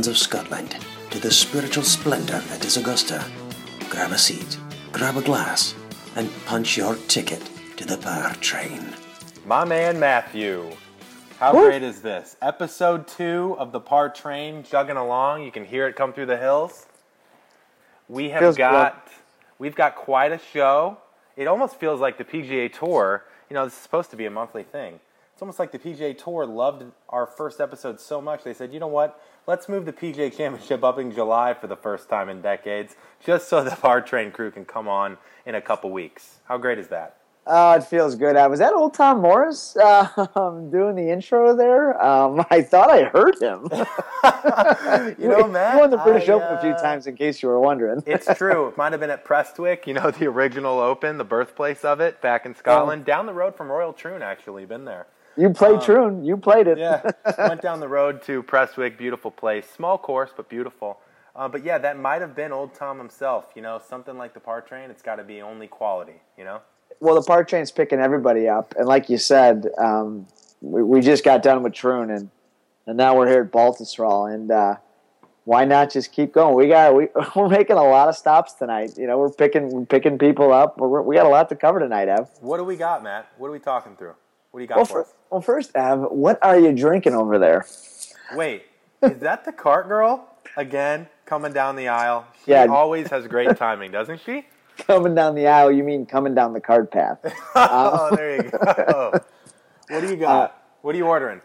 highlands of Scotland to the spiritual splendor that is Augusta, grab a seat, grab a glass, and punch your ticket to the Par Train. My man Matthew. How Woo. great is this? Episode two of the Par Train jugging along. You can hear it come through the hills. We have Feels got we've got quite a show. It almost feels like the PGA Tour. You know, this is supposed to be a monthly thing. It's almost like the PGA Tour loved our first episode so much they said, you know what? Let's move the PGA Championship up in July for the first time in decades, just so the Par Train crew can come on in a couple weeks. How great is that? Oh, it feels good. Uh, was that old Tom Morris uh, doing the intro there? Um, I thought I heard him. You know, Matt, He won the British I, Open a few uh, times, in case you were wondering. It's true. It might have been at Prestwick, you know, the original Open, the birthplace of it, back in Scotland, down the road from Royal Troon. Actually, been there. You played Troon. You played it. Yeah, went down the road to Prestwick. Beautiful place, small course, but beautiful. Uh, but yeah, that might have been old Tom himself. You know, something like the Par Train. It's got to be only quality. You know. well, the Par train's picking everybody up, and like you said, um, we, we just got done with Troon, and and now we're here at Baltusrol, and uh, why not just keep going? We got we we're making a lot of stops tonight. You know, we're picking we're picking people up. We're, we got a lot to cover tonight, Ev. What do we got, Matt? What are we talking through? What do you got Well, for us? well, first, Ev, what are you drinking over there? Wait, is that the cart girl again coming down the aisle? She Yeah. always has great timing, doesn't she? Coming down the aisle, you mean coming down the cart path? Oh, there you go. What do you got? what are you ordering?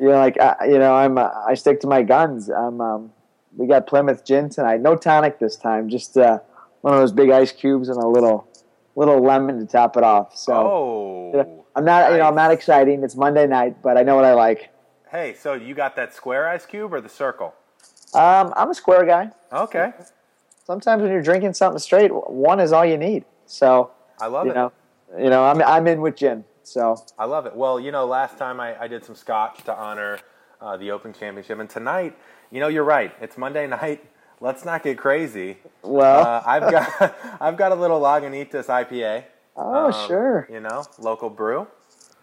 you know, like uh, you know, I'm uh, I stick to my guns. I'm um, we got Plymouth gin tonight. No tonic this time. Just uh, one of those big ice cubes and a little little lemon to top it off. So Oh. I'm not you know I'm not exciting. It's Monday night, but I know what I like. Hey, so you got that square ice cube or the circle? Um, I'm a square guy. Okay. Sometimes when you're drinking something straight, one is all you need. So I love you it. know, you know, I'm I'm in with gin. So I love it. Well, you know, last time I, I did some scotch to honor uh, the Open Championship, and tonight, you know, you're right. It's Monday night. Let's not get crazy. well, Uh, I've got I've got a little Lagunitas IPA. Oh um, sure. You know, local brew.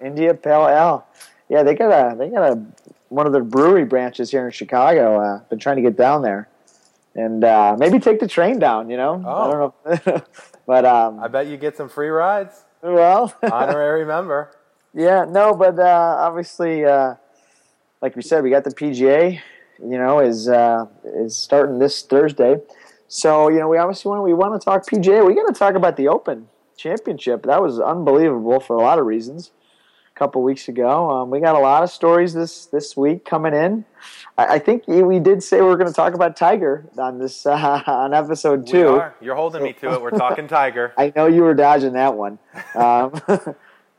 India Pale Ale. Yeah, they got a they got a one of their brewery branches here in Chicago. Uh, been trying to get down there, and uh, maybe take the train down. You know, Oh. I don't know, but um, I bet you get some free rides. well, Honorary member. yeah, no, but uh, obviously, uh, like we said, we got the PGA. You know, is uh, is starting this Thursday. So you know, we obviously want we want to talk PGA. We got to talk about the Open Championship. That was unbelievable for a lot of reasons. A couple weeks ago, um, we got a lot of stories this this week coming in. I, I think we did say we are going to talk about Tiger on this uh, on episode two. are. You're holding me to it. We're talking Tiger. I know you were dodging that one. Um,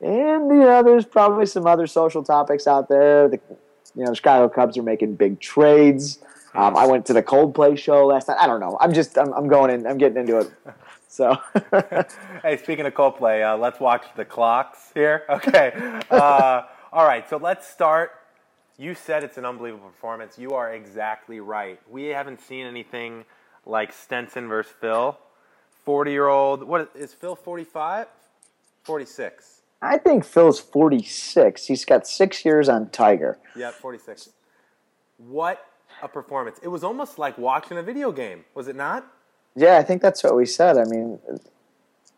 and you know, there's probably some other social topics out there. The you know, Chicago Cubs are making big trades. Um, I went to the Coldplay show last night. I don't know. I'm just I'm, I'm going in. I'm getting into it. So Hey, speaking of Coldplay, uh, let's watch the clocks here. Okay. Uh, all right, so let's start. You said it's an unbelievable performance. You are exactly right. We haven't seen anything like Stenson versus Phil. 40 year old. What is Phil 45? 46. I think Phil's 46. He's got six years on Tiger. Yeah, 46. What a performance. It was almost like watching a video game, was it not? Yeah, I think that's what we said. I mean,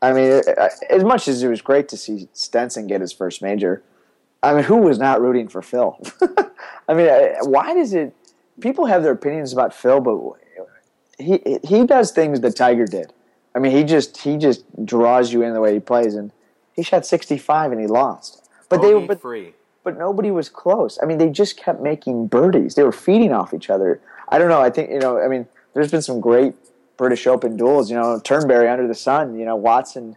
I mean, as much as it was great to see Stenson get his first major, I mean, who was not rooting for Phil? I mean, uh, why does it? People have their opinions about Phil, but he he does things that Tiger did. I mean, he just he just draws you in the way he plays, and he shot sixty five and he lost. But they Bogey but free. but nobody was close. I mean, they just kept making birdies. They were feeding off each other. I don't know. I think you know. I mean, there's been some great British Open duels. You know, Turnberry under the sun. You know, Watson,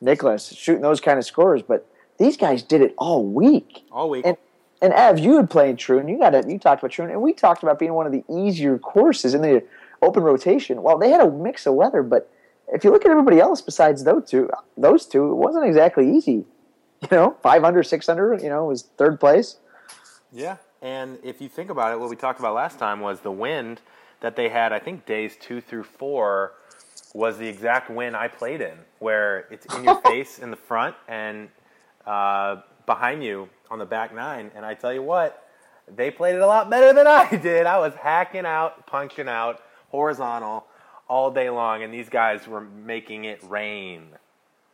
Nicklaus shooting those kind of scores. But these guys did it all week. All week. And and Ev, you had played Troon. You got it. You talked about Troon, and we talked about being one of the easier courses in the Open rotation. Well, they had a mix of weather, but if you look at everybody else besides those two, those two, it wasn't exactly easy. You know, five under, six under. You know, was third place. Yeah, and if you think about it, what we talked about last time was the wind that they had. I think days two through four was the exact win I played in, where it's in your face in the front and uh, behind you on the back nine. And I tell you what, They played it a lot better than I did. I was hacking out, punching out, horizontal all day long, and these guys were making it rain.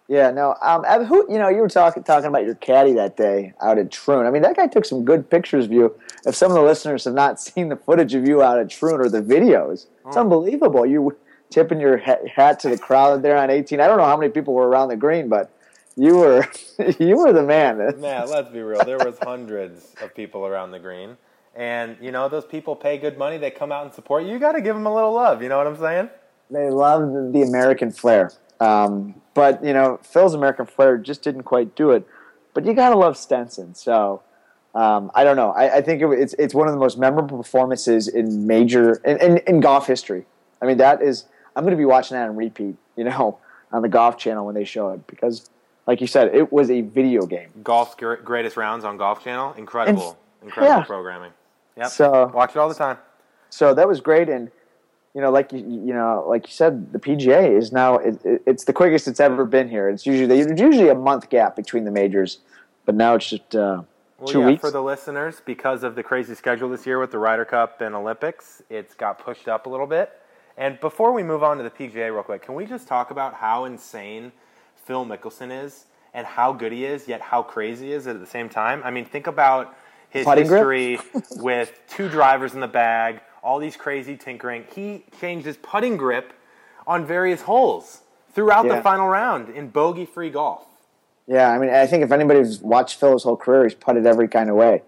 Yeah, no. Um, who you know, you were talking talking about your caddy that day out at Troon. I mean, that guy took some good pictures of you. If some of the listeners have not seen the footage of you out at Troon or the videos, it's unbelievable. You tipping your hat to the crowd there on 18. I don't know how many people were around the green, but you were you were the man. Man, let's be real. There was hundreds of people around the green, and you know those people pay good money. They come out and support you. You got to give them a little love. You know what I'm saying? They love the American flair. Um, but you know, Phil's American flair just didn't quite do it. But you gotta love Stenson. So um, I don't know. I, I think it, it's it's one of the most memorable performances in major in, in, in golf history. I mean, that is. I'm going to be watching that on repeat. You know, on the Golf Channel when they show it because, like you said, it was a video game. Golf's greatest rounds on Golf Channel. Incredible, incredible yeah. programming. Yep. So Watch it all the time. so that was great and you know like you, you know like you said the pga is now it, it, it's the quickest it's ever been here it's usually there's usually a month gap between the majors but now it's just uh, Well, two yeah, weeks for the listeners, because of the crazy schedule this year with the Ryder Cup and Olympics, it's got pushed up a little bit. And before we move on to the PGA real quick, can we just talk about how insane Phil Mickelson is and how good he is, yet how crazy he is at the same time? I mean, think about his history with two drivers in the bag, all these crazy tinkering. He changed his putting grip on various holes throughout Yeah. the final round in bogey-free golf. yeah i mean i think if anybody's watched Phil's whole career he's putted every kind of way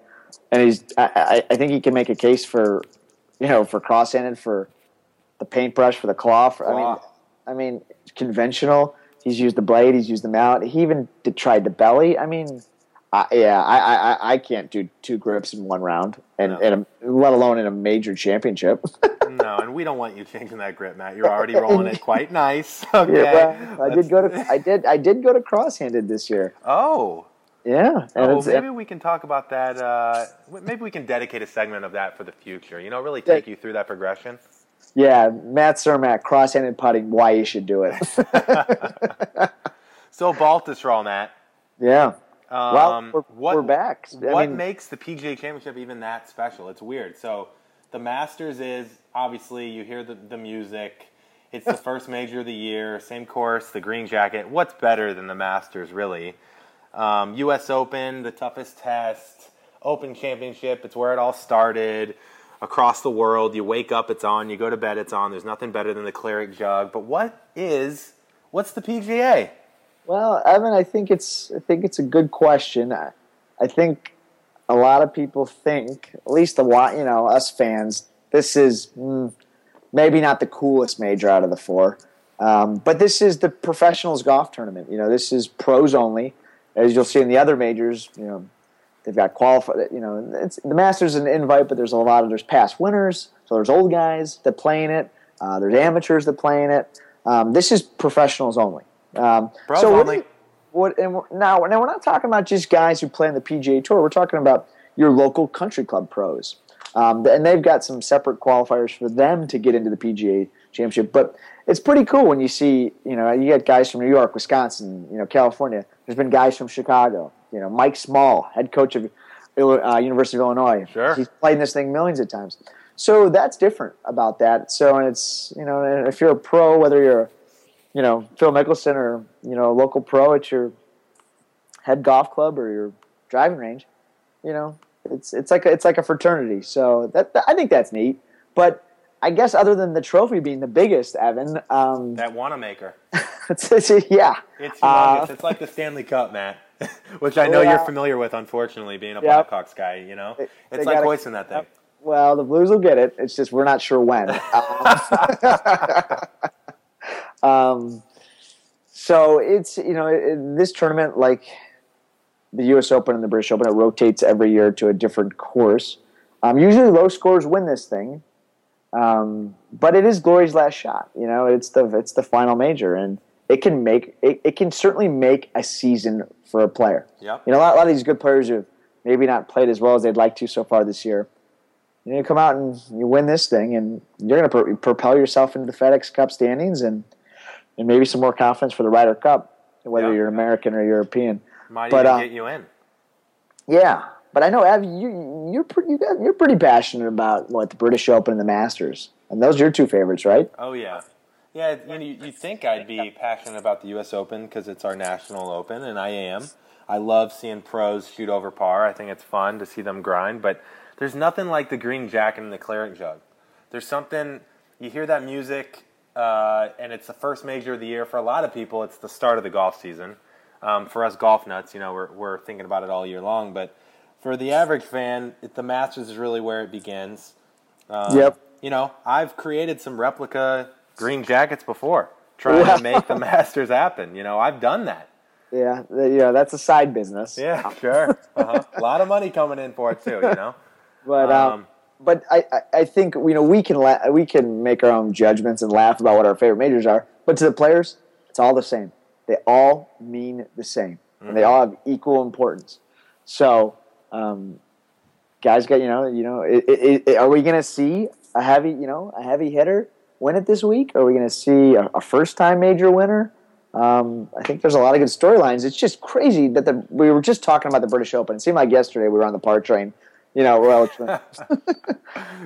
and he's i, I, I think he can make a case for you know for cross-handed for the paintbrush for the claw for, i mean i mean conventional he's used the blade he's used the mallet he even did, tried the belly i mean I, yeah, I, I, I- can't do two grips in one round, and, No. and a, let alone in a major championship. No, and we don't want you changing that grip, Matt. You're already rolling it quite nice. Okay. yeah, well, I did go to I did I did go to cross-handed this year. Oh. Yeah, and Oh, maybe we can talk about that. Uh, maybe we can dedicate a segment of that for the future. You know, really take you through that progression. yeah, Matt Cermak cross-handed putting. Why you should do it? So Baltusrol, Matt. yeah. Um, well, we're, what, we're back. I what mean, makes the PGA Championship even that special? It's weird. So the Masters is obviously you hear the, the music. It's the first major of the year, same course, the green jacket. What's better than the Masters, really? Um, U.S. Open, the toughest test, Open Championship. It's where it all started. Across the world, you wake up, it's on. You go to bed, it's on. There's nothing better than the claret jug. But what is? What's the PGA? Well, Evan, I think it's I think it's a good question. I, I think a lot of people think, at least a lot, you know, us fans, this is mm, maybe not the coolest major out of the four, um, but this is the professionals golf tournament. You know, this is pros only, as you'll see in the other majors. You know, they've got qualified. You know, the Masters is an invite, but there's a lot of there's past winners, so there's old guys that play in it. Uh, there's amateurs that play in it. Um, this is professionals only. Um, so what you- what and now now we're not talking about just guys who play in the PGA Tour. We're talking about your local country club pros, um, and they've got some separate qualifiers for them to get into the PGA Championship. But it's pretty cool when you see you know you get guys from New York, Wisconsin, you know California. There's been guys from Chicago. You know Mike Small, head coach of uh, University of Illinois. Sure. he's played in this thing millions of times. So that's different about that. So and it's you know if you're a pro, whether you're you know Phil Mickelson or you know a local pro at your head golf club or your driving range, you know it's it's like a, it's like a fraternity. So that, that- I think that's neat. But I guess other than the trophy being the biggest, Evan, um, That Wanamaker. it's, it's, yeah, It's humongous. Uh, it's like the Stanley Cup, Matt, which I know you're familiar with. Unfortunately, being a Yep. Blackhawks guy, you know, it's like gotta- hoisting that thing. Well, the Blues will get it. It's just we're not sure when. Um, um, so it's you know it, this tournament, like the U.S. Open and the British Open, it rotates every year to a different course. Um, usually, low scores win this thing, um, but it is glory's last shot. You know, it's the it's the final major, and it can make it, it can certainly make a season for a player. Yep. You know, a lot, a lot of these good players who have maybe not played as well as they'd like to so far this year. You know, you come out and you win this thing, and you're going to pro- propel yourself into the FedEx Cup standings, and and maybe some more confidence for the Ryder Cup, whether Yeah. you're American or European. Might But, even uh, get you in. Yeah, But I know Ev, you you're pretty you got, you're pretty passionate about what the British Open and the Masters, and those are your two favorites, right? Oh yeah, yeah. You know, you, you think I'd be passionate about the U.S. Open because it's our national Open, and I am. I love seeing pros shoot over par. I think it's fun to see them grind, but there's nothing like the green jacket and the claret jug. There's something you hear that music, uh, and it's the first major of the year for a lot of people. It's the start of the golf season. Um, for us golf nuts, you know, we're we're thinking about it all year long, but for the average fan, it, the Masters is really where it begins. Um, Yep. You know, I've created some replica green jackets before, trying to make the Masters happen. You know, I've done that. Yeah, yeah, that's a side business. Yeah, sure. Uh-huh. A lot of money coming in for it too. You know. But um, Um, but I, I, think you know we can la- we can make our own judgments and laugh about what our favorite majors are. But to the players, it's all the same. They all mean the same, and they all have equal importance. So, um, guys, got you know you know it, it, it, are we going to see a heavy you know a heavy hitter win it this week? Are we going to see a, a first time major winner? Um, I think there's a lot of good storylines. It's just crazy that the we were just talking about the British Open. It seemed like yesterday we were on the par train. You know, well,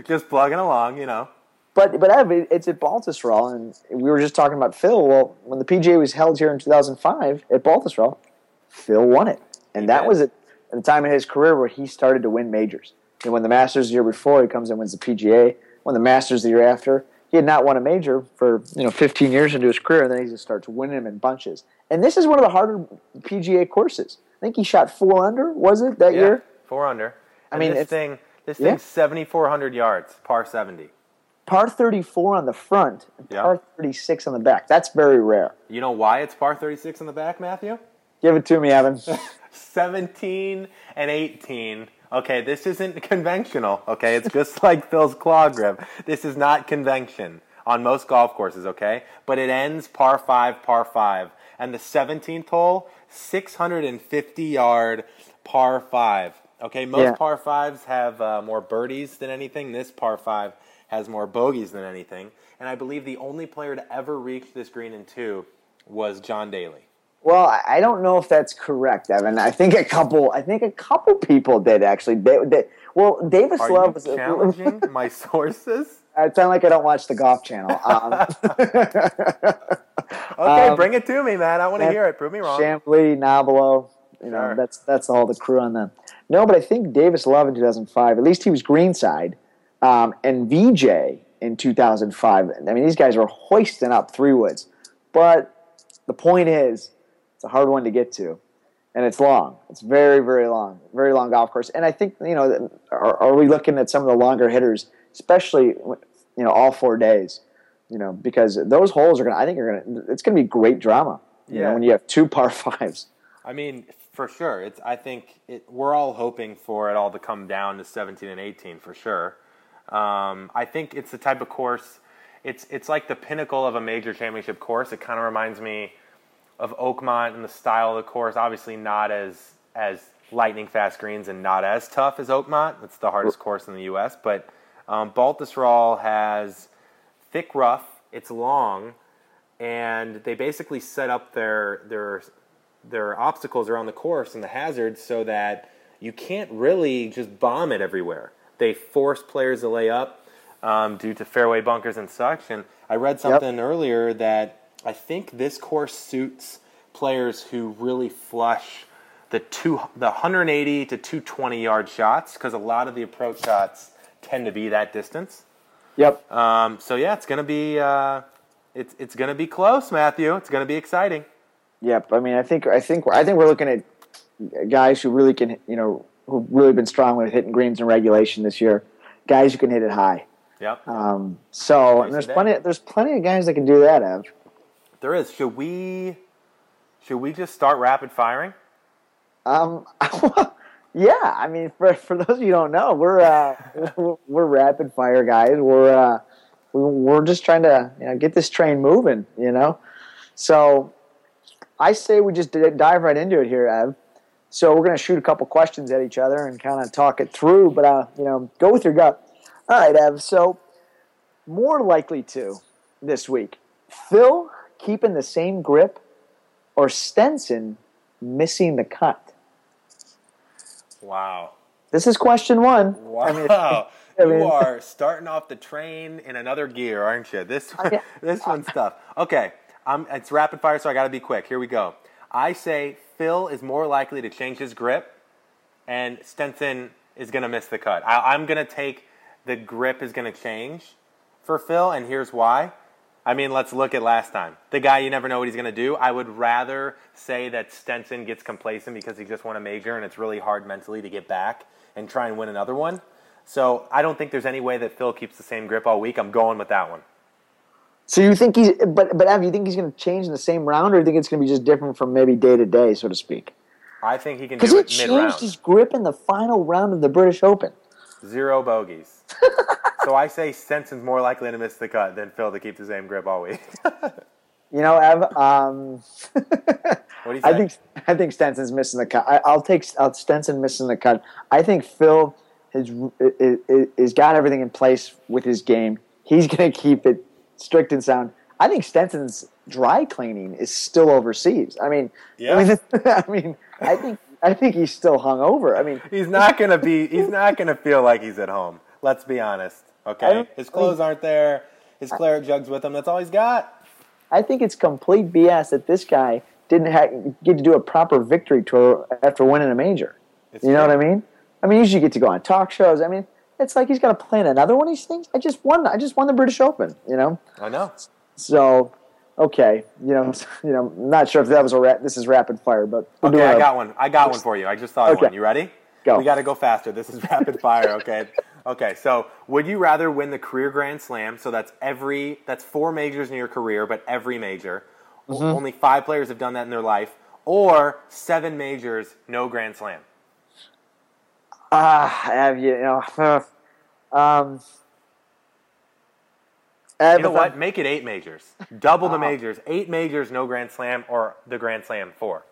just plugging along. You know. But but it's at Baltusrol, and we were just talking about Phil. Well, when the PGA was held here in 2005 at Baltusrol, Phil won it, and He that did. was at at the time in his career where he started to win majors. And when the Masters the year before, he comes and wins the PGA. When the Masters the year after, he had not won a major for you know 15 years into his career, and then he just starts winning them in bunches. And this is one of the harder PGA courses. I think he shot four under. Was it that Yeah, year? four under. And mean, this thing, this yeah. thing's 7,400 yards, par 70. Par 34 on the front, and Yeah. par 36 on the back. That's very rare. You know why it's par 36 on the back, Matthew? Give it to me, Evan. 17 and 18. Okay, this isn't conventional. Okay, it's just like Phil's claw grip. This is not convention on most golf courses. Okay, but it ends par five, par five, and the 17th hole, 650 yard par five. Okay, most Yeah. par fives have uh, more birdies than anything. This par five has more bogeys than anything, and I believe the only player to ever reach this green in two was John Daly. well, I- don't know if that's correct, Evan. I think a couple. I think a couple people did actually. They, they, well, Davis Are Love you was. challenging my sources? I sound like I don't watch the Golf Channel. Um, Okay, Um, bring it to me, man. I want to hear it. Prove me wrong. Chamblee, Nobilo. You know, Sure. that's that's all the crew on them. No, but I think Davis Love in 2005. At least he was greenside, um, and VJ in 2005. I mean, these guys were hoisting up three woods. But the point is, it's a hard one to get to, and it's long. It's very, very long, very long golf course. And I think you know, are, are we looking at some of the longer hitters, especially you know, all four days? You know, because those holes are gonna. I think are gonna. It's gonna be great drama. You know, when you have two par fives. I mean, for sure. It's. I think it, we're all hoping for it all to come down to 17 and 18 for sure. Um, I think it's the type of course. It's it's like the pinnacle of a major championship course. It kind of reminds me of Oakmont and the style of the course. Obviously, not as as lightning fast greens and not as tough as Oakmont. It's the hardest course in the U.S. But um, Baltusrol has thick rough. It's long, and they basically set up their their their obstacles around the course and the hazards so that you can't really just bomb it everywhere. They force players to lay up um, due to fairway bunkers and such. And I read something earlier that I think this course suits players who really flush the two the 180 to 220 yard shots because a lot of the approach shots tend to be that distance. Yep. Um, so yeah, it's gonna be uh, it's it's gonna be close, Matthew. It's gonna be exciting. Yep. I mean, I think I think I think we're looking at guys who really can, you know, who've really been strong with hitting greens and regulation this year. Guys who can hit it high. Yep. Um, so and there's today. plenty. There's plenty of guys that can do that, Ev. There is. Should we? Should we just start rapid firing? Um, yeah. I mean, for for those of you who don't know, we're uh, we're, we're rapid fire guys. We're uh, we, we're just trying to you know get this train moving. You know, so I say we just d- dive right into it here, Ev. So we're going to shoot a couple questions at each other and kind of talk it through, but uh, you know, go with your gut. All right, Ev. So more likely to this week, Phil keeping the same grip, or Stenson missing the cut. Wow. This is question one. Wow. I mean, you I mean- are starting off the train in another gear, aren't you? This this one's tough. Okay, um, it's rapid fire, so I got to be quick. Here we go. I say Phil is more likely to change his grip, and Stenson is going to miss the cut. I, I'm going to take the grip is going to change for Phil, and here's why. I mean, let's look at last time. The guy you never know what he's going to do. I would rather say that Stenson gets complacent because he just won a major and it's really hard mentally to get back and try and win another one. So I don't think there's any way that Phil keeps the same grip all week. I'm going with that one. So you think he's, but but Ev, you think he's going to change in the same round, or you think it's going to be just different from maybe day to day, so to speak? I think he can Because do he changed his grip in the final round of the British Open. Zero bogeys. so I say Stenson's more likely to miss the cut than Phil to keep the same grip all week. You know, Ev. Um, what do you say? I think I think Stenson's missing the cut. I, I'll take I'll, Stenson missing the cut. I think Phil has is, is got everything in place with his game. He's going to keep it strict and sound. I think Stenson's dry cleaning is still overseas. I mean, Yeah. I mean, I mean, I think I think he's still hung over. I mean, He's not gonna be. He's not gonna feel like he's at home. Let's be honest. Okay, his clothes aren't there. His claret jugs with him. That's all he's got. I think it's complete BS that this guy didn't ha- get to do a proper victory tour after winning a major. It's You know true. what I mean? I mean, usually you get to go on talk shows. I mean, it's like he's got to plan another one of these things. I just won. I just won the British Open. You know, I know. so okay. You know, you know. I'm not sure if that was a ra- this is rapid fire, but Okay, I a- got one. I got one for you. I just thought Okay. one. You ready? Go. We got to go faster. This is rapid fire. Okay. Okay. So, would you rather win the career Grand Slam? So that's every that's four majors in your career, but every major. Mm-hmm. Only five players have done that in their life, or seven majors, no Grand Slam. Ah, have you? You know, um. You know what? Make it eight majors. Double the majors. Eight majors, no Grand Slam, or the Grand Slam four.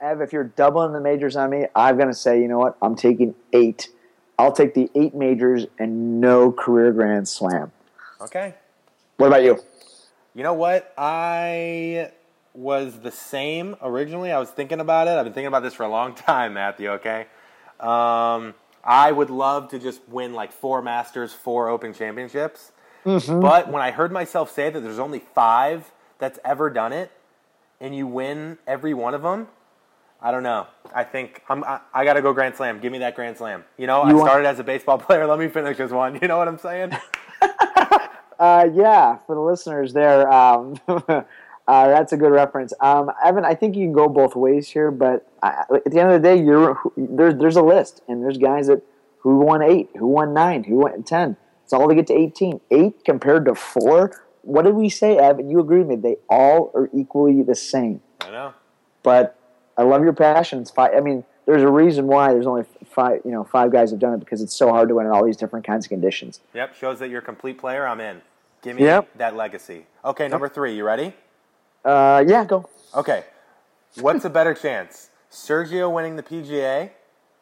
Ev, if you're doubling the majors on me, I'm going to say, you know what? I'm taking eight. I'll take the eight majors and no career Grand Slam. Okay. What about you? You know what? I was the same originally. I was thinking about it. I've been thinking about this for a long time, Matthew, okay? Um, I would love to just win like four Masters, four Open Championships. But when I heard myself say that there's only five that's ever done it, and you win every one of them, I don't know. I think I'm, I, I got to go Grand Slam. Give me that Grand Slam. You know, I You want- started as a baseball player. Let me finish as one. You know what I'm saying? Uh, yeah, for the listeners there, um, uh, that's a good reference. Um, Evan, I think you can go both ways here, but I, at the end of the day, you're there's there's a list, and there's guys that who won eight, who won nine, who won ten. It's all to get to eighteen. Eight compared to four. What did we say, Evan? You agree with me? They all are equally the same. I know. but I love your passion. It's five. I mean, there's a reason why there's only five. You know, five guys have done it because it's so hard to win in all these different kinds of conditions. Yep, shows that you're a complete player. I'm in. Give me Yep. that legacy. Okay, number three. You ready? Uh, yeah, go. Okay. What's a better chance? Sergio winning the PGA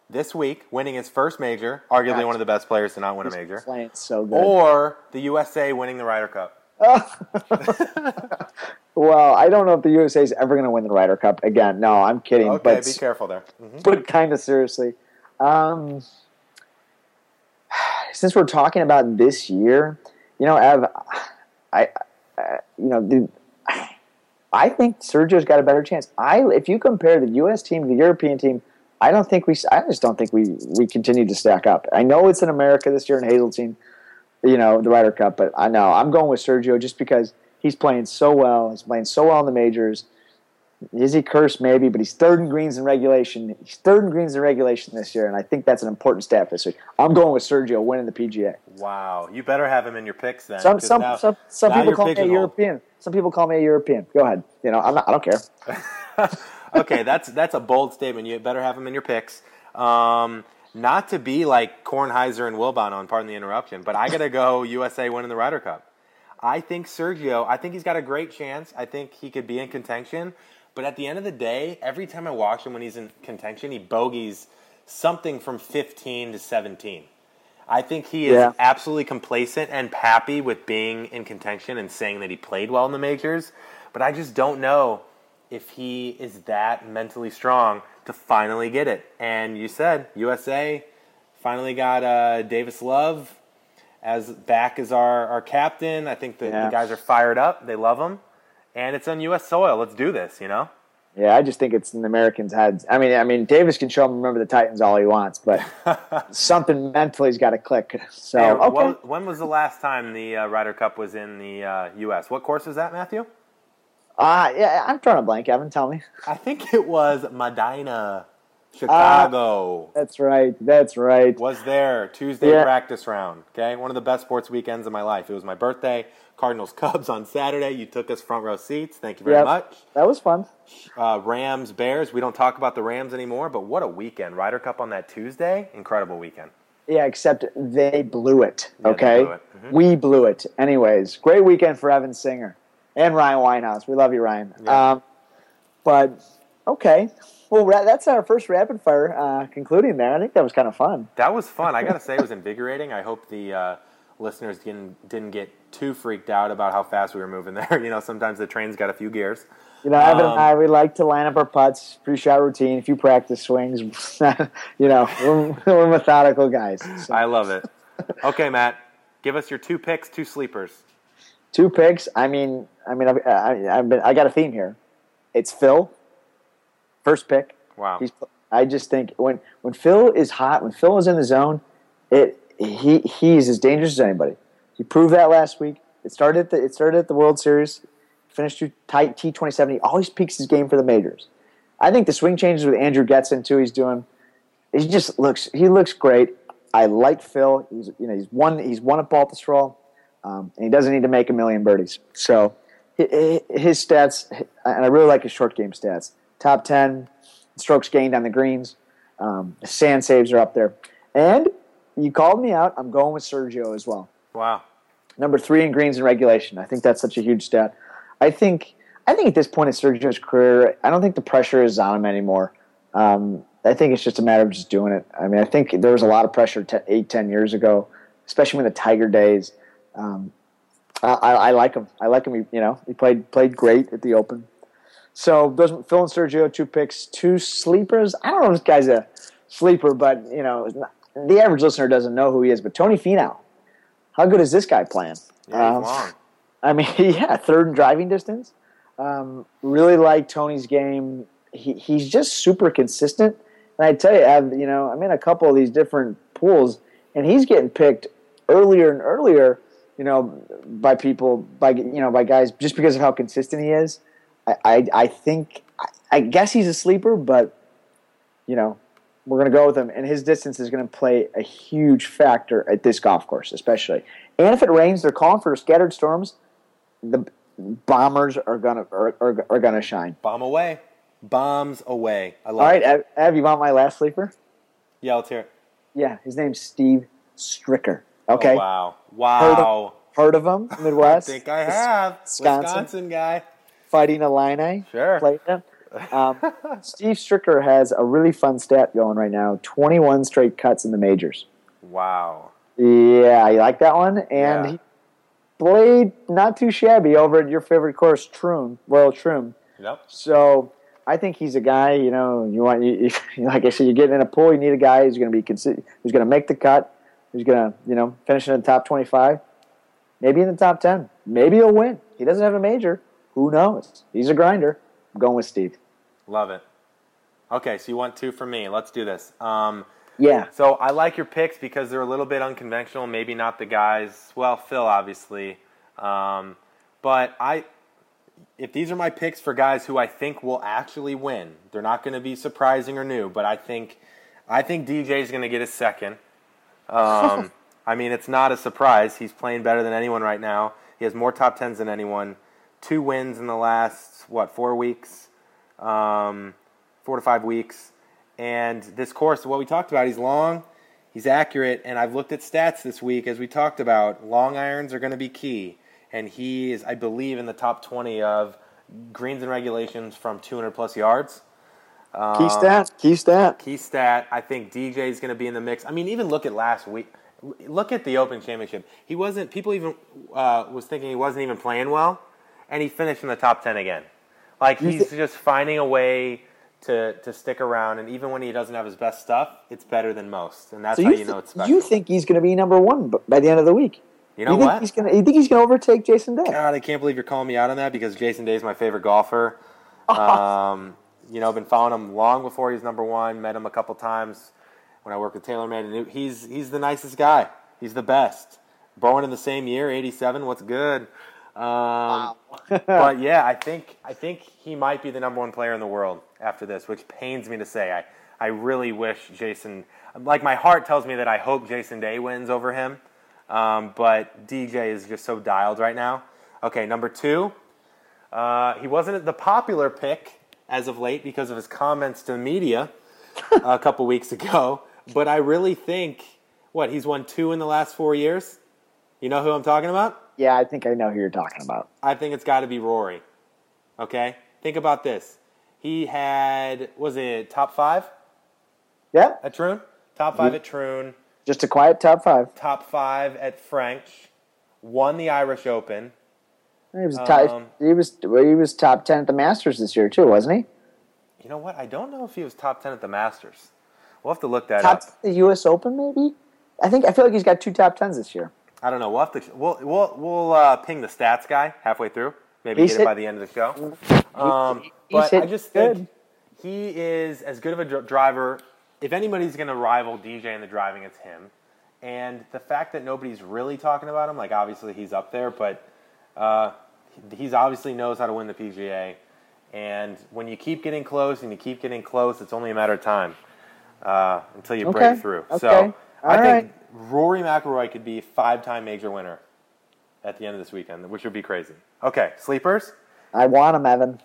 this week, winning his first major, arguably one of the best players to not win a major, Playing so good. or the USA winning the Ryder Cup. well, I don't know if the USA is ever going to win the Ryder Cup again. No, I'm kidding. Okay, but be careful there. Mhm. but kind of seriously. Um, since we're talking about this year, you know, Ev, I, I you know, the, I think Sergio's got a better chance. I, if you compare the U.S. team to the European team, I don't think we. I just don't think we we continue to stack up. I know it's in America this year in Hazeltine, you know, the Ryder Cup, but I know I'm going with Sergio just because he's playing so well. He's playing so well in the majors. Is he cursed? Maybe, but he's third in greens in regulation. He's third in greens in regulation this year, and I think that's an important stat this week. I'm going with Sergio winning the PGA. Wow, you better have him in your picks then. Some some now- some, some people call me a. European. Some people call me a European. Go ahead. You know, I'm not, I don't care. okay, that's that's a bold statement. You better have him in your picks. Um, not to be like Kornheiser and Wilbon on, pardon the interruption, but I got to go USA winning the Ryder Cup. I think Sergio, I think he's got a great chance. I think he could be in contention. But at the end of the day, every time I watch him when he's in contention, he bogeys something from 15 to 17. I think he is Yeah. absolutely complacent and happy with being in contention and saying that he played well in the majors. But I just don't know if he is that mentally strong to finally get it. And you said USA Finally got uh, Davis Love as back as our, our captain. I think the, Yeah. the guys are fired up. They love him. And it's on U.S. soil. Let's do this, you know? Yeah, I just think it's in the Americans' heads. I mean, I mean, Davis can show them remember the Titans all he wants, but something mentally's got to click. So Hey, okay, what- when was the last time the uh, Ryder Cup was in the uh, U.S.? What course was that, Matthew? uh, yeah, I'm trying to blank. Evan, tell me. I think it was Medinah, Chicago. That's right. That's right. was there Tuesday Yeah. practice round. Okay, one of the best sports weekends of my life. It was my birthday. Cardinals Cubs on Saturday. You took us front row seats. Thank you very Yep. much. That was fun. Uh, Rams Bears. We don't talk about the Rams anymore, but what a weekend! Ryder Cup on that Tuesday. Incredible weekend. Yeah, except they blew it. Yeah, Okay, blew it. Mhm. we blew it. Anyways, great weekend for Evan Singer and Ryan Winehouse. We love you, Ryan. Yeah. Um, but okay, well, ra- that's our first rapid fire uh, concluding there. I think that was kind of fun. That was fun. I got to say, it was invigorating. I hope the uh, listeners didn't didn't get too freaked out about how fast we were moving there. You know, sometimes the train's got a few gears. You know, Evan Um, and I, we like to line up our putts, pre-shot routine, a few practice swings. you know, we're, we're methodical guys. So, I love it. Okay, Matt, give us your two picks, two sleepers. two picks. I mean, I mean, I've, I, I've been, I got a theme here. It's Phil, first pick. Wow. He's, I just think when when Phil is hot, when Phil is in the zone, it he he's as dangerous as anybody. He proved that last week. It started at the it started at the World Series, finished through tight T twenty seven. He always peaks his game for the majors. I think the swing changes with Andrew Getson too. He's doing. He just looks. He looks great. I like Phil. He's you know he's won he's won at Baltusrol, um, and he doesn't need to make a million birdies. So hi- hi- his stats, and I really like his short game stats. Top ten strokes gained on the greens. Um, sand saves are up there. And you called me out. I'm going with Sergio as well. Wow. Number three in greens in regulation. I think that's such a huge stat. I think I think at this point in Sergio's career, I don't think the pressure is on him anymore. Um, I think it's just a matter of just doing it. I mean, I think there was a lot of pressure te- eight, ten years ago, especially in the Tiger days. Um, I, I, I like him. I like him. He, you know, he played played great at the Open. So those Phil and Sergio, two picks, two sleepers. I don't know if this guy's a sleeper, but you know, the average listener doesn't know who he is. But Tony Finau, how good is this guy playing? Yeah, Um, long. I mean, yeah, third in driving distance. Um, really like Tony's game. He, he's just super consistent. And I tell you, I've, you know, I'm in a couple of these different pools, and he's getting picked earlier and earlier. You know, by people, by you know, by guys, just because of how consistent he is. I, I, I think, I, guess he's a sleeper, but you know, we're going to go with him, and his distance is going to play a huge factor at this golf course, especially. And if it rains, they're calling for scattered storms. The bombers are gonna are, are, are gonna shine. Bomb away. Bombs away. I love All right, it. Ev, you want my last sleeper? Yeah, let's hear it. Yeah, his name's Steve Stricker. Okay, Oh, wow. Wow. heard of him? Midwest. I think I have. Wisconsin. Wisconsin guy. Fighting Illini. Sure. Played him. Um, Steve Stricker has a really fun stat going right now: twenty-one straight cuts in the majors. Wow. Yeah, you like that one? And Yeah. he played not too shabby over at your favorite course, Troon, Royal Troon. Yep. So I think he's a guy. You know, you want you, you like I said, you're getting in a pool. You need a guy who's going to be consi- who's going to make the cut, who's going to you know finish in the top 25, maybe in the top 10. Maybe he'll win. He doesn't have a major. Who knows? He's a grinder. I'm going with Steve. Love it. Okay, so you want two from me. Let's do this. Um, Yeah. So I like your picks because they're a little bit unconventional. Maybe not the guys. Well, Phil obviously, um, but I. If these are my picks for guys who I think will actually win, they're not going to be surprising or new. But I think, I think DJ is going to get a second. Um, I mean, it's not a surprise. He's playing better than anyone right now. He has more top tens than anyone. Two wins in the last what four weeks, um, four to five weeks. And this course, what we talked about, he's long, he's accurate, and I've looked at stats this week as we talked about. Long irons are going to be key, and he is, I believe, in the top 20 of greens and regulations from 200 plus yards. Key stat. Key stat. Key stat. I think DJ is going to be in the mix. I mean, even look at last week. Look at the Open Championship. He wasn't. People even uh, was thinking he wasn't even playing well, and he finished in the top ten again. Like he's just finding a way to to stick around. And even when he doesn't have his best stuff, it's better than most, and that's So how you, you know it's special. you think he's going to be number one by the end of the week? You know you think what? He's gonna, you think he's going to overtake Jason Day? God, I can't believe you're calling me out on that because Jason Day is my favorite golfer. Um, you know, I've been following him long before he's number one. Met him a couple times when I worked with TaylorMade, and he's he's the nicest guy. He's the best. Born in the same year, '87. What's good? Um, but yeah, I think I think he might be the number one player in the world after this, which pains me to say. I I really wish Jason, like my heart tells me that I hope Jason Day wins over him, um, but DJ is just so dialed right now. Okay, number two, uh, he wasn't the popular pick as of late because of his comments to the media a couple weeks ago, but I really think what he's won two in the last four years. You know who I'm talking about? Yeah, I think I know who you're talking about. I think it's got to be Rory. Okay? Think about this. He had, was it top five Yeah, at Troon? Top five at Troon, just a quiet top five. top five at French, won the Irish Open. He was top, Um, he was well, he was top ten at the Masters this year too, wasn't he? You know what? I don't know if he was top 10 at the Masters. We'll have to look that Top up. 10 at the U.S. Open, maybe. I think I feel like he's got two top tens this year. I don't know. We'll have to, we'll, we'll, we'll uh, ping the stats guy halfway through. Maybe He's get it by the end of the show. Um, he's but I just think he is as good of a dr- driver. If anybody's going to rival DJ in the driving, it's him. And the fact that nobody's really talking about him, like obviously he's up there, but uh, he's obviously knows how to win the PGA. And when you keep getting close and you keep getting close, it's only a matter of time uh, until you Okay, break through. okay, So I all think right. Rory McIlroy could be five-time major winner at the end of this weekend, which would be crazy. Okay, sleepers. I want him, Evan.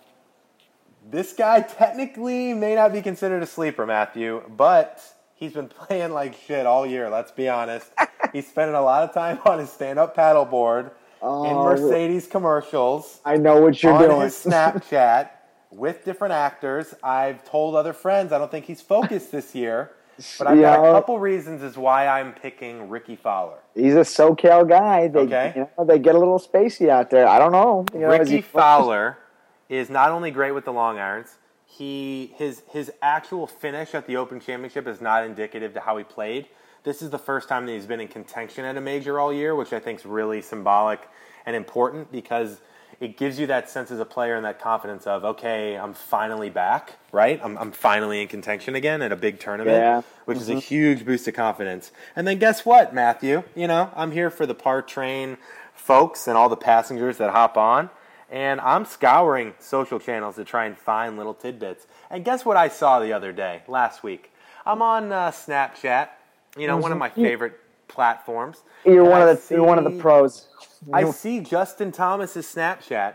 This guy technically may not be considered a sleeper, Matthew, but he's been playing like shit all year. Let's be honest. he's spending a lot of time on his stand-up paddleboard in Oh. Mercedes commercials I know what you're on doing. his Snapchat with different actors. I've told other friends I don't think he's focused this year, but I've got a couple reasons as why I'm picking Rickie Fowler. He's a SoCal guy. They, Okay. you know, they get a little spacey out there. I don't know. You know, Rickie Fowler is not only great with the long irons. He his his actual finish at the Open Championship is not indicative to how he played. This is the first time that he's been in contention at a major all year, which I think is really symbolic and important because it gives you that sense as a player and that confidence of okay, I'm finally back, right? I'm I'm finally in contention again at a big tournament, Yeah. which is a huge boost of confidence. And then guess what, Matthew? You know, I'm here for the par train folks and all the passengers that hop on and I'm scouring social channels to try and find little tidbits. And guess what I saw the other day, last week? I'm on uh, Snapchat, you know, one of my favorite platforms. You're one I of the you're one of the pros. I see Justin Thomas's Snapchat,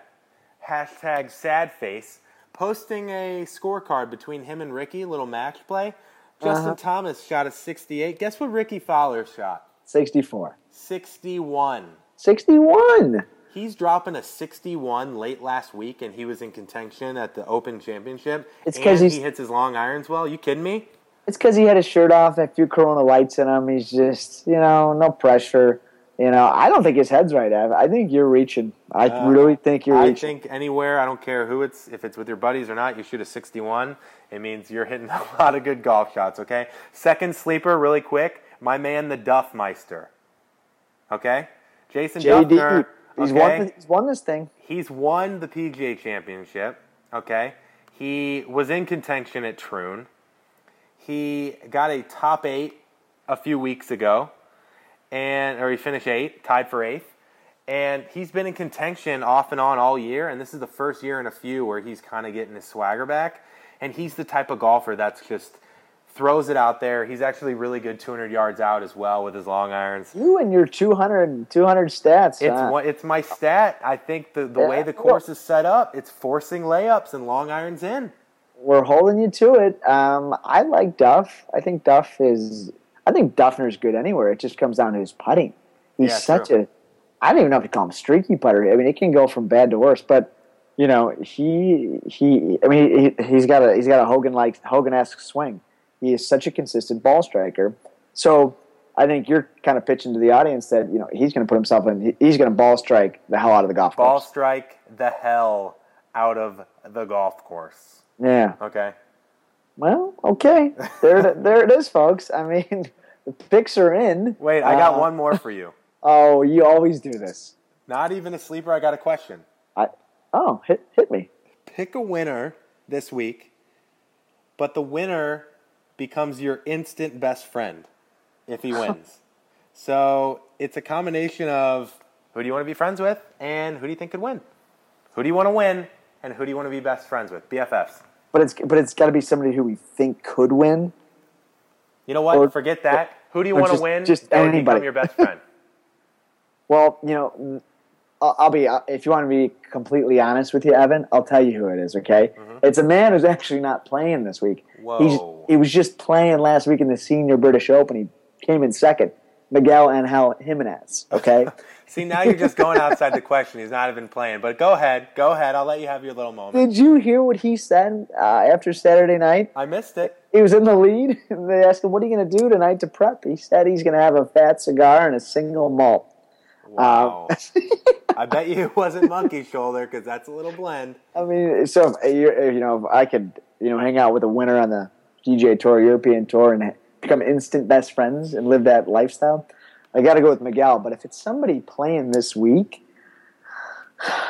hashtag sad face, posting a scorecard between him and Rickie, little match play. Justin Uh-huh. Thomas shot a 68. Guess what Rickie Fowler shot? 64. 61. 61. He's dropping a 61 late last week, and he was in contention at the Open Championship. It's and 'cause he's- he hits his long irons well. You kidding me? It's because he had his shirt off, a few Corona lights in him. He's just, you know, no pressure. You know, I don't think his head's right, Ev. I think you're reaching. I really think you're Uh, I reaching. think anywhere, I don't care who it's, if it's with your buddies or not, you shoot a 61. It means you're hitting a lot of good golf shots, okay? Second sleeper, really quick, my man, the Duffmeister. Okay? Jason JD, Dufner. he's, okay? won, he's won this thing. He's won the PGA Championship. Okay, he was in contention at Troon. He got a top eight a few weeks ago, and or he finished eight, tied for eighth. And he's been in contention off and on all year, and this is the first year in a few where he's kind of getting his swagger back. And he's the type of golfer that's just throws it out there. He's actually really good 200 yards out as well with his long irons. You and your 200, 200 stats. It's huh? one, it's my stat. I think the, the Yeah. way the course is set up, it's forcing layups and long irons in. We're holding you to it. Um, I like Duff. I think Duff is. I think Dufner's good anywhere. It just comes down to his putting. He's Yeah, such true. a. I don't even know if you call him streaky putter. I mean, it can go from bad to worse. But you know, he he. I mean, he, he's got a he's got a Hogan like Hogan esque swing. He is such a consistent ball striker. So I think you're kind of pitching to the audience that you know he's going to put himself in. He's going to ball strike the hell out of the golf course. Ball course. strike the hell out of the golf course. Yeah. Okay. Well, okay. There, there it is, folks. I mean, the picks are in. Wait, I got Uh, one more for you. Oh, you always do this. Not even a sleeper. I got a question. I oh, hit hit me. Pick a winner this week, but the winner becomes your instant best friend if he wins. so it's a combination of who do you want to be friends with and who do you think could win? Who do you want to win and who do you want to be best friends with? BFFs. But it's but it's got to be somebody who we think could win. You know what? Or- Forget that. Who do you want to win? just that would anybody. become your best friend. Well, you know, I'll, I'll be uh, if you want to be completely honest with you, Evan. I'll tell you who it is. Okay, mm-hmm. it's a man who's actually not playing this week. He's, Whoa. he was just playing last week in the Senior British Open. He came in second. Miguel Angel Jimenez. Okay. See, now you're just going outside the question. He's not even playing. But go ahead. Go ahead. I'll let you have your little moment. Did you hear what he said uh, after Saturday night? I missed it. He was in the lead. They asked him, "What are you going to do tonight to prep?" He said he's going to have a fat cigar and a single malt. Wow. Um, I bet you it wasn't monkey shoulder because that's a little blend. I mean, so if, uh, you uh, you know, if I could, you know, hang out with a winner on the DJ Tour, European Tour, and become instant best friends and live that lifestyle, I got to go with Miguel. But if it's somebody playing this week,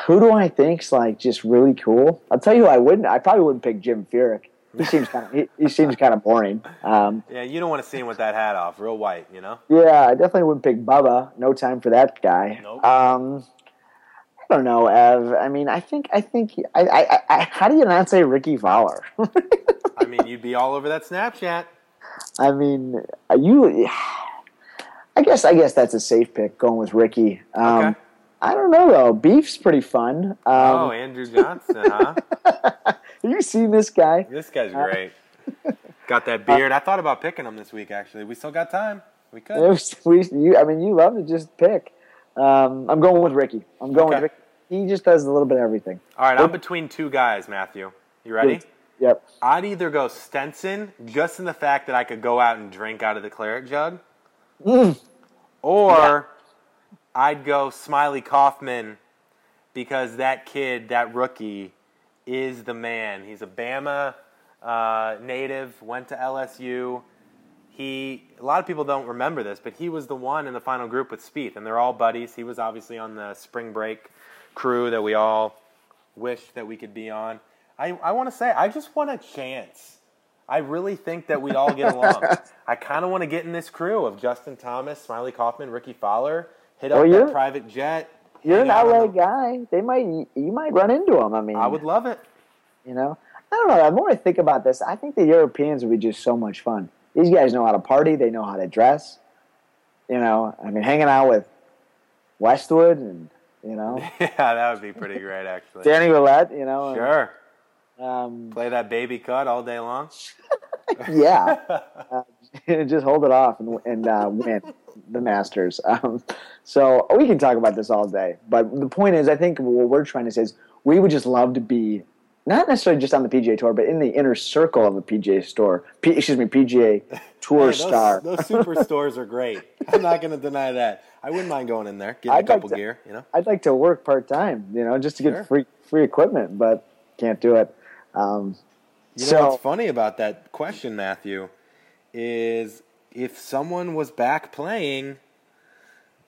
who do I think's like just really cool? I'll tell you, who I wouldn't. I probably wouldn't pick Jim Furyk. He seems kind of he, he seems kind of boring. Um, Yeah, you don't want to see him with that hat off, real white, you know? yeah, I definitely wouldn't pick Bubba. No time for that guy. Nope. Um, I don't know, Ev. I mean, I think I think I, I, I how do you not say Rickie Fowler? I mean, you'd be all over that Snapchat. I mean, are you. I guess I guess that's a safe pick going with Rickie. Um, Okay. I don't know though. Beef's pretty fun. Um, oh, Andrew Johnston, huh? have you seen this guy? This guy's great. Got that beard. I thought about picking him this week, actually. We still got time. We could. was- we, you, I mean, you love to just pick. Um, I'm going with Rickie. I'm going Okay. with Rickie. He just does a little bit of everything. All right, I'm between two guys, Matthew. You ready? Yep. I'd either go Stenson, just in the fact that I could go out and drink out of the claret jug, or I'd go Smylie Kaufman because that kid, that rookie, is the man. He's a Bama uh, native, went to LSU. He, a lot of people don't remember this, but he was the one in the final group with Spieth, and they're all buddies. He was obviously on the spring break crew that we all wish that we could be on. I, I want to say, I just want a chance. I really think that we'd all get along. I kind of want to get in this crew of Justin Thomas, Smylie Kaufman, Rickie Fowler, hit up Well, that private jet. You're an LA guy. They might you might run into them. I mean, I would love it. You know, I don't know. The more I think about this, I think the Europeans would be just so much fun. These guys know how to party. They know how to dress. You know, I mean, hanging out with Westwood and you know Yeah, that would be pretty great, actually. Danny Willett. You know, Sure. Um, Play that baby cut all day long. yeah, uh, just hold it off and, and uh, win the Masters. Um, so we can talk about this all day, but the point is, I think what we're trying to say is we would just love to be not necessarily just on the PGA Tour, but in the inner circle of a PGA store. P, excuse me, PGA Tour Hey, those, star. Those superstores are great. I'm not going to deny that. I wouldn't mind going in there, getting I'd a like couple to- gear, you know? I'd like to work part time, you know, just to get Sure. free free equipment, but can't do it. Um, You know what's funny about that question, Matthew, is if someone was back playing,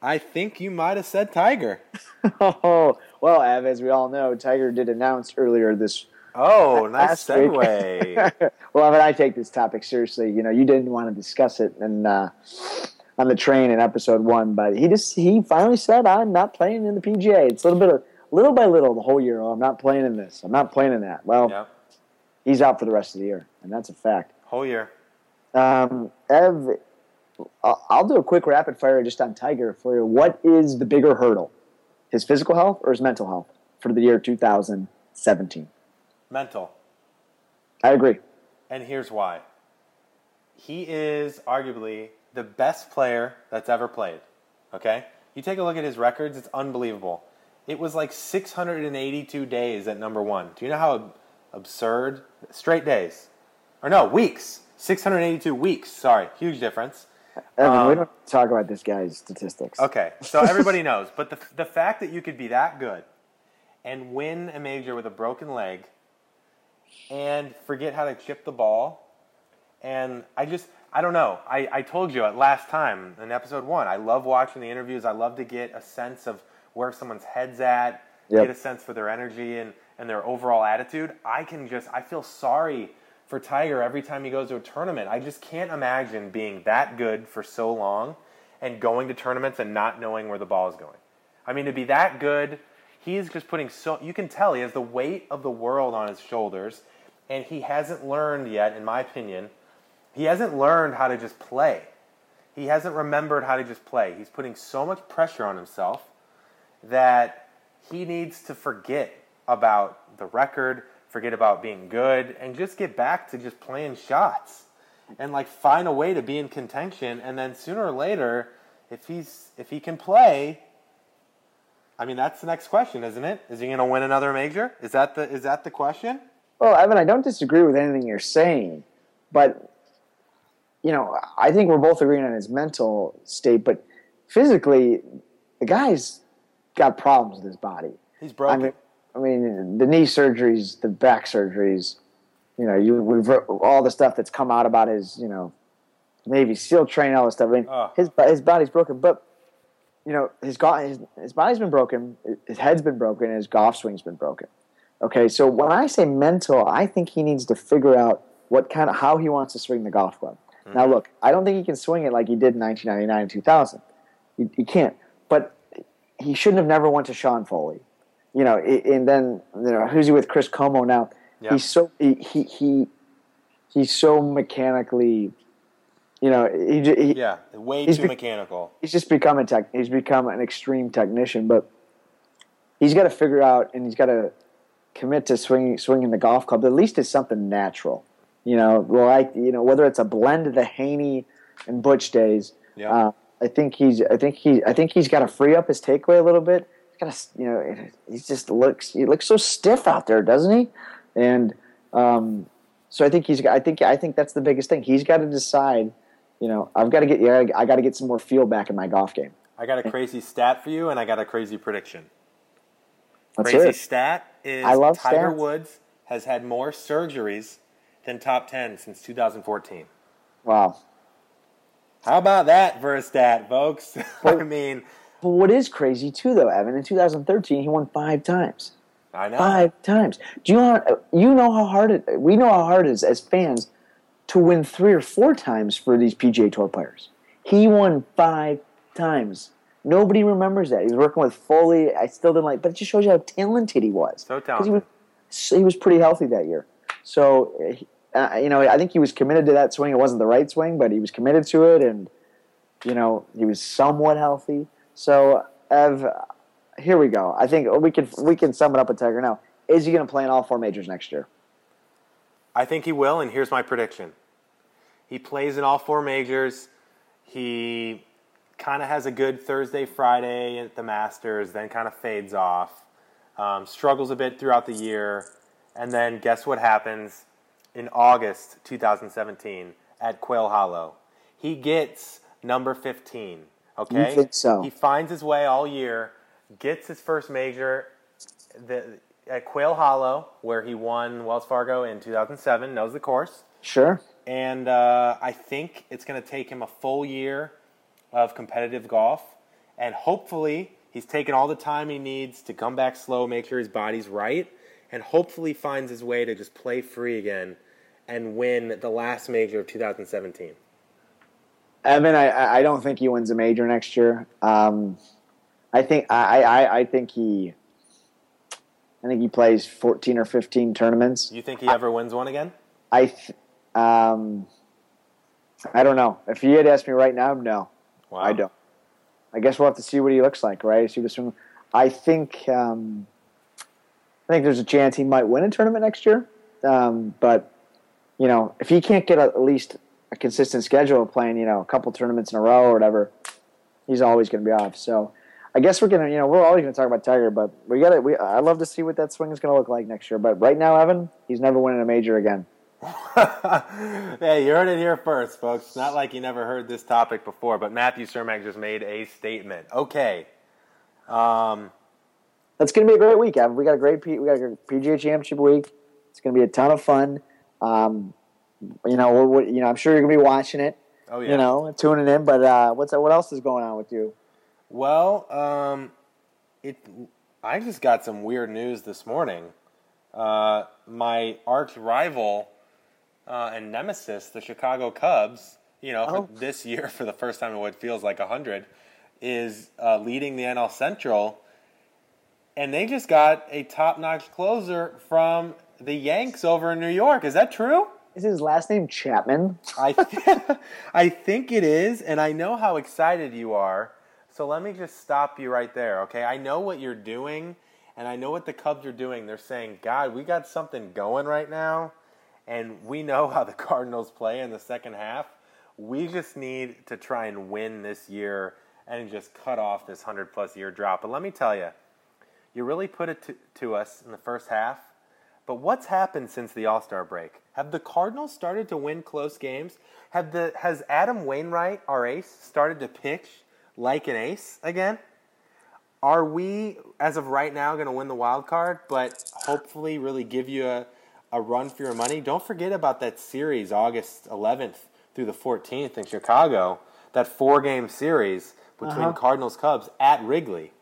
I think you might have said Tiger. oh well, Ev, as we all know, Tiger did announce earlier this Oh, nice segue. well, Evan, I take this topic seriously. You know, you didn't want to discuss it and uh, on the train in episode one, but he just he finally said, "I'm not playing in the PGA." It's a little bit of little by little the whole year. Oh, I'm not playing in this. I'm not playing in that. Well, yep. He's out for the rest of the year, and that's a fact. Whole year. Um, Ev, I'll do a quick rapid fire just on Tiger for you. What is the bigger hurdle, his physical health or his mental health for the year 2017? Mental. I agree. And here's why. He is arguably the best player that's ever played. Okay? You take a look at his records, it's unbelievable. It was like 682 days at number one. Do you know how absurd? Straight days. Or no, weeks. 682 weeks. Sorry. Huge difference. Evan, we Um, don't talk about this guy's statistics. Okay, so everybody knows, but the the fact that you could be that good and win a major with a broken leg and forget how to chip the ball And I just, I don't know. I, I told you at last time in episode one, I love watching the interviews. I love to get a sense of where someone's head's at, Yep. get a sense for their energy and, and their overall attitude. I can just, I feel sorry for Tiger every time he goes to a tournament. I just can't imagine being that good for so long and going to tournaments and not knowing where the ball is going. I mean, to be that good, he's just putting so, you can tell he has the weight of the world on his shoulders, and he hasn't learned yet, in my opinion, he hasn't learned how to just play. He hasn't remembered how to just play. He's putting so much pressure on himself that he needs to forget about the record, forget about being good, and just get back to just playing shots and like find a way to be in contention. And then sooner or later, if he's if he can play, I mean that's the next question, isn't it? Is he going to win another major? Is that the is that the question? Well, Evan, I don't disagree with anything you're saying, but you know, I think we're both agreeing on his mental state, but physically, the guy's got problems with his body. He's I broken. mean, I mean, the knee surgeries, the back surgeries, you know, you we've all the stuff that's come out about his, you know, Navy SEAL training, all this stuff. I mean, Ugh. his his body's broken, but you know, his his his body's been broken, his head's been broken, and his golf swing's been broken. Okay, so when I say mental, I think he needs to figure out what kind of how he wants to swing the golf club. Hmm. Now, look, I don't think he can swing it like he did in 1999 and 2000. He, he can't, but he shouldn't have never went to Sean Foley. You know, and then you know who's he with? Chris Como now. Yeah. He's so he, he he he's so mechanically. You know, he, he yeah, way He's too be- mechanical. he's just become a tech. He's become an extreme technician, but he's got to figure out and he's got to commit to swinging swinging the golf club. At least it's something natural, you know. Like you know, whether it's a blend of the Haney and Butch days. Yeah. Uh, I think he's. I think he. I think he's got to free up his takeaway a little bit. Got to. You know, he just looks. He looks so stiff out there, doesn't he? And um, so I think he's. I think. I think that's the biggest thing. He's got to decide. You know, I've got to get. Yeah, I got to get some more feel back in my golf game. I got a crazy stat for you, and I got a crazy prediction. Let's Crazy stat is I love Tiger stats. Woods has had more surgeries than top 10 since 2014. Wow. How about that for a stat, folks? I mean, But what is crazy too, though, Evan? In 2013, he won five times. I know. Five times. Do you know? You know how hard it. We know how hard it is as fans to win three or four times for these PGA Tour players. He won five times. Nobody remembers that. He was working with Foley. I still didn't like, but it just shows you how talented he was. So 'Cause He was, talented. he was pretty healthy that year. So, uh, you know, I think he was committed to that swing. It wasn't the right swing, but he was committed to it, and you know, he was somewhat healthy. So, Ev, here we go. I think we can we can sum it up with Tiger now. Is he going to play in all four majors next year? I think he will, and here's my prediction. He plays in all four majors. He kind of has a good Thursday, Friday at the Masters, then kind of fades off. Um, struggles a bit throughout the year. And then guess what happens in August 2017 at Quail Hollow? He gets number 15. Okay? You think so? He finds his way all year, gets his first major the, at Quail Hollow, where he won Wells Fargo in 2007, knows the course. Sure. And uh, I think it's going to take him a full year of competitive golf. And hopefully, he's taken all the time he needs to come back slow, make sure his body's right, and hopefully finds his way to just play free again and win the last major of 2017. Evan, I- I, I don't think he wins a major next year. Um, I think I, I, I think he I think he plays 14 or 15 tournaments. Do you think he ever wins one again? I th- um, I don't know. If you had asked me right now, no, Wow. I don't. I guess we'll have to see what he looks like, right? See swing. I think um, I think there's a chance he might win a tournament next year. Um, but you know, if he can't get at least a consistent schedule of playing, you know, a couple tournaments in a row or whatever, he's always going to be off. So I guess we're gonna, you know, we're always going to talk about Tiger, but we got to. We I love to see what that swing is going to look like next year. But right now, Evan, he's never winning a major again. hey, you heard it here first, folks. Not like you never heard this topic before, but Matthew Cermak just made a statement. Okay. Um, That's going to be a great week, Evan. We got a great P- we got a great PGA Championship week. It's going to be a ton of fun. Um, you know, what, what, you know, I'm sure you're gonna be watching it. Oh yeah. You know, tuning in. But uh, what's what else is going on with you? Well, um, it. I just got some weird news this morning. Uh, my arch rival uh, and nemesis, the Chicago Cubs, you know, Oh. this year for the first time in what feels like a hundred, is uh, leading the NL Central, and they just got a top-notch closer from the Yanks over in New York. Is that true? Is his last name Chapman? I th- I think it is, and I know how excited you are. So let me just stop you right there, okay? I know what you're doing, and I know what the Cubs are doing. They're saying, "God, we got something going right now, and we know how the Cardinals play in the second half. We just need to try and win this year and just cut off this hundred plus year drop." But let me tell you, you really put it to, to us in the first half. But what's happened since the All Star break? Have the Cardinals started to win close games? Have the has Adam Wainwright, our ace, started to pitch like an ace again? Are we, as of right now, going to win the wild card, but hopefully really give you a, a run for your money? Don't forget about that series, August 11th through the 14th in Chicago, that four game series between Uh-huh. Cardinals Cubs at Wrigley.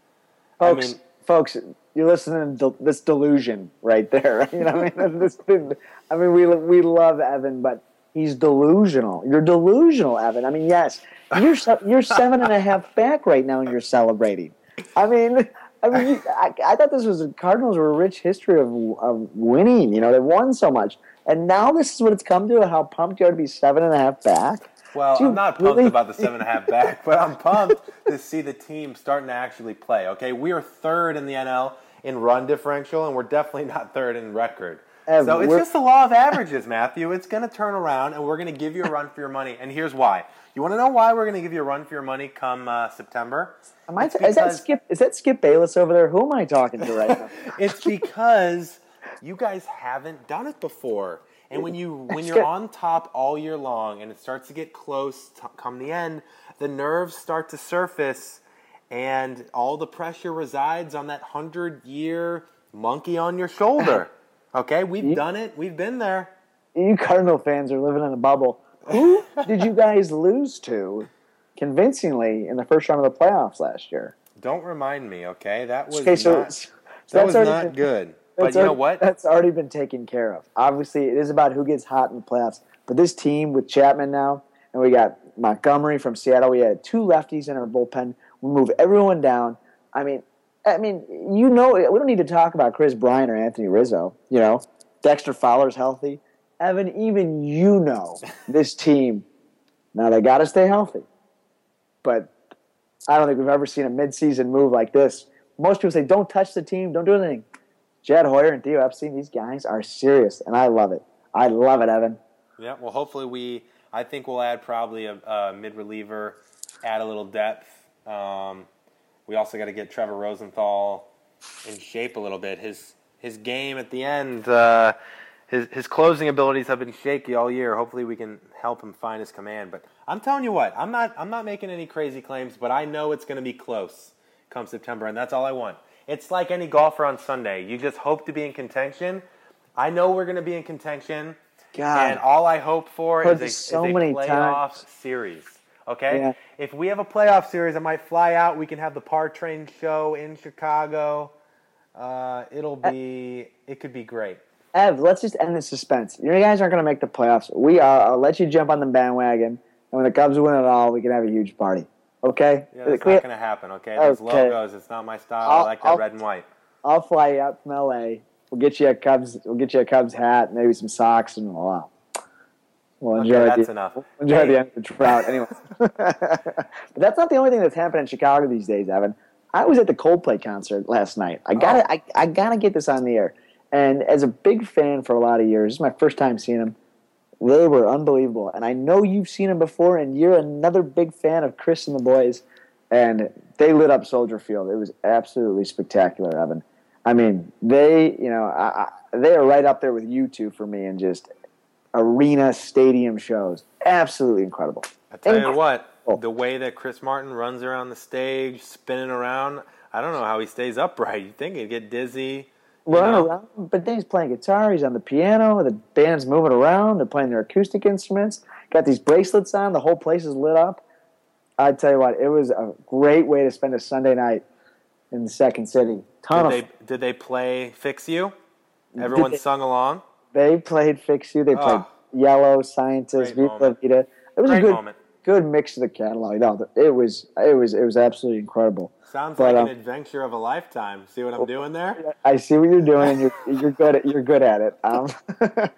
I Folks, mean- folks, you're listening to this delusion right there. You know, I mean, this, I mean, we we love Evan, but he's delusional. You're delusional, Evan. I mean, yes, you're you're seven and a half back right now, and you're celebrating. I mean, I mean, I, I thought this was the Cardinals were a rich history of of winning. You know, they won so much, and now this is what it's come to. How pumped you are to be seven and a half back. Well, Dude, I'm not pumped really? about the seven and a half back, but I'm pumped to see the team starting to actually play. Okay, we are third in the NL in run differential, and we're definitely not third in record. Ev, so it's just the law of averages, Matthew. It's going to turn around, and we're going to give you a run for your money. And here's why. You want to know why we're going to give you a run for your money come uh, September? Am I is that Skip? Is that Skip Bayless over there? Who am I talking to right now? It's because you guys haven't done it before. And when you when you're on top all year long and it starts to get close to come the end, the nerves start to surface and all the pressure resides on that 100-year monkey on your shoulder. Okay? We've done it. We've been there. you Cardinal fans are living in a bubble. Who did you guys lose to convincingly in the first round of the playoffs last year? Don't remind me, okay? That was Okay, so, not, so that was not good. But you know what? That's already been taken care of. Obviously, it is about who gets hot in the playoffs. But this team with Chapman now, and we got Montgomery from Seattle. We had two lefties in our bullpen. We move everyone down. I mean, I mean, you know, we don't need to talk about Kris Bryant or Anthony Rizzo. You know, Dexter Fowler's healthy. Evan, even you know this team. Now they got to stay healthy, but I don't think we've ever seen a midseason move like this. Most people say, "Don't touch the team, don't do anything." Jed Hoyer and Theo Epstein, these guys are serious, and I love it. I love it, Evan. Yeah, well, hopefully we. I think we'll add probably a, a mid reliever, add a little depth. Um, we also got to get Trevor Rosenthal in shape a little bit. His his game at the end, uh, his his closing abilities have been shaky all year. Hopefully we can help him find his command. But I'm telling you what, I'm not I'm not making any crazy claims, but I know it's going to be close come September, and that's all I want. It's like any golfer on Sunday. You just hope to be in contention. I know we're going to be in contention. God. And all I hope for is a, so is a many playoff times. series. Okay? Yeah. If we have a playoff series, I might fly out. We can have the Par Train show in Chicago. Uh, it'll be, it could be great. Ev, let's just end the suspense. You guys aren't going to make the playoffs. We are. I'll let you jump on the bandwagon, and when the Cubs win it all, we can have a huge party. Okay? Yeah, that's not going to happen. Okay, those Okay. logos, it's not my style. I I'll- like that I'll- red and white. I'll fly you out from LA. We'll get you a Cubs. We'll get you a Cubs hat, maybe some socks, and wow. We'll Okay, enjoy that's the, enough. we'll enjoy Hey. the end of the drought, anyway. but that's not the only thing that's happening in Chicago these days, Evan. I was at the Coldplay concert last night. I gotta, Oh. I, I gotta get this on the air. And as a big fan for a lot of years, this is my first time seeing them. They were unbelievable, and I know you've seen them before, and you're another big fan of Chris and the boys. And they lit up Soldier Field. It was absolutely spectacular, Evan. I mean, they, you know, I, I, they are right up there with U2 for me in just arena stadium shows. Absolutely incredible. I tell you what, the way that Chris Martin runs around the stage, spinning around, I don't know how he stays upright. You think he'd get dizzy, running know? around. But then he's playing guitar. He's on the piano. The band's moving around. They're playing their acoustic instruments. Got these bracelets on. The whole place is lit up. I tell you what, it was a great way to spend a Sunday night in the second city. Ton Did of they did they play Fix You? Everyone they- sung along. They played Fix You. They played Oh. Yellow, Scientist, La. Vida. It was Great a good, moment. Good mix of the catalog. No, it was, it was, it was absolutely incredible. Sounds But, like um, an adventure of a lifetime. See what I'm doing there? I see what you're doing, and you're you're good at you're good at it. Um,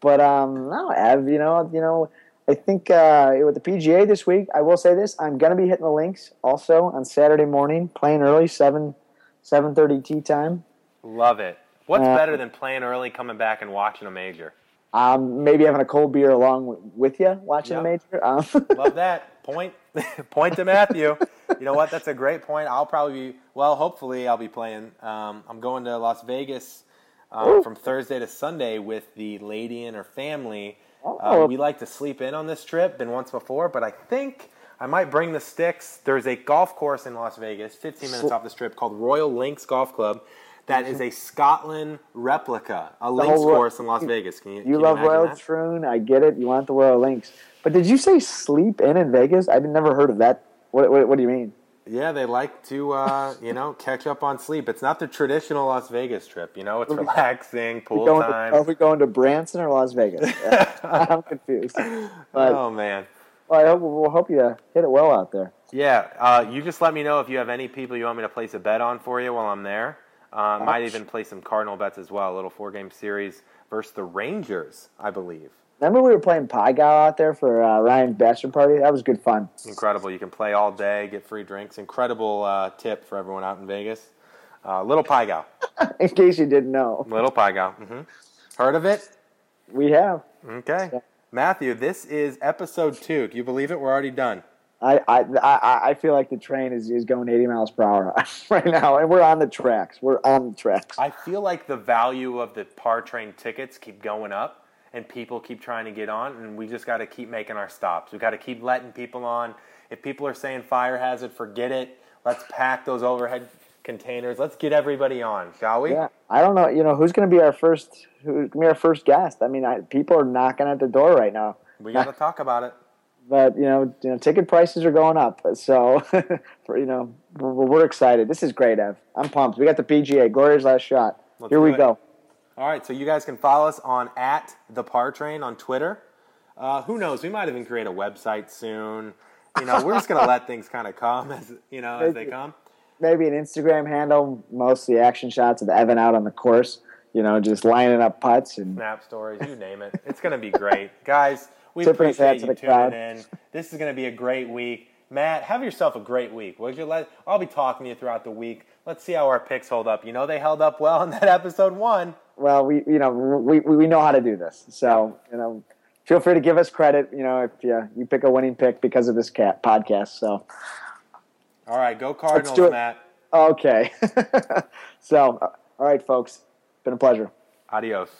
but um, no, Ev, you know, you know, I think uh, with the PGA this week, I will say this: I'm going to be hitting the links also on Saturday morning, playing early seven seven thirty tee time. Love it. What's Uh, better than playing early, coming back, and watching a major? Um, maybe having a cold beer along with, you, watching Yep. the major. Um, Love that. Point point to Matthew. You know what? That's a great point. I'll probably be well. Hopefully, I'll be playing. Um, I'm going to Las Vegas um, from Thursday to Sunday with the lady and her family. Uh, Oh. we like to sleep in on this trip. Been once before, but I think I might bring the sticks. There's a golf course in Las Vegas, 15 minutes off the strip, called Royal Links Golf Club. That is a Scotland replica, a links course in Las Vegas. Can you? you can love Royal that? Troon. I get it. You want the Royal Links. But did you say sleep in in Vegas? I've never heard of that. What, what, what do you mean? Yeah, they like to, uh, you know, catch up on sleep. It's not the traditional Las Vegas trip. You know, it's relaxing, pool Going to, are we going to Branson or Las Vegas? I'm confused. But oh man, well, I hope, we'll hope you hit it well out there. yeah. Uh, you just let me know if you have any people you want me to place a bet on for you while I'm there. Uh, might even play some Cardinal bets as well. A little four game series versus the Rangers, I believe. Remember we were playing Pai Gow out there for uh, Ryan's bachelor party? That was good fun. Incredible. You can play all day, get free drinks. Incredible uh, tip for everyone out in Vegas. Uh, little Pai Gow. In case you didn't know, Little Pai Gow. hmm Heard of it? we have. Okay. Matthew, this is episode two. Can you believe it? We're already done. I, I, I, I feel like the train is, is going 80 miles per hour right now, and we're on the tracks. We're on the tracks. I feel like the value of the par train tickets keep going up, and people keep trying to get on, and we just got to keep making our stops. We got to keep letting people on. If people are saying fire hazard, forget it. Let's pack those overhead containers. Let's get everybody on, shall we? Yeah, I don't know. You know who's going to be our first? Who's going to be our first guest? I mean, I, people are knocking at the door right now. We got to talk about it. But you know, you know, ticket prices are going up. So, for, you know, we're, we're excited. This is great, Ev. I'm pumped. We got the PGA, Glory's last shot. Let's Here we it. go. All right, so you guys can follow us on at the Par Train on Twitter. Uh, who knows? We might even create a website soon. You know, we're just gonna let things kind of come as you know as they come. Maybe an Instagram handle, mostly action shots of Evan out on the course. You know, just lining up putts and Snap stories, you name it. It's gonna be great, guys. We Tipping his hat appreciate to you the crowd. tuning in. This is gonna be a great week. Matt, have yourself a great week. Would you let? I'll be talking to you throughout the week. Let's see how our picks hold up. You know they held up well in that episode one. well, we you know we, we know how to do this. So you know, feel free to give us credit. You know, if you you pick a winning pick because of this cat podcast. So All right, go Cardinals. Matt. okay. so all right, folks, been a pleasure. Adios.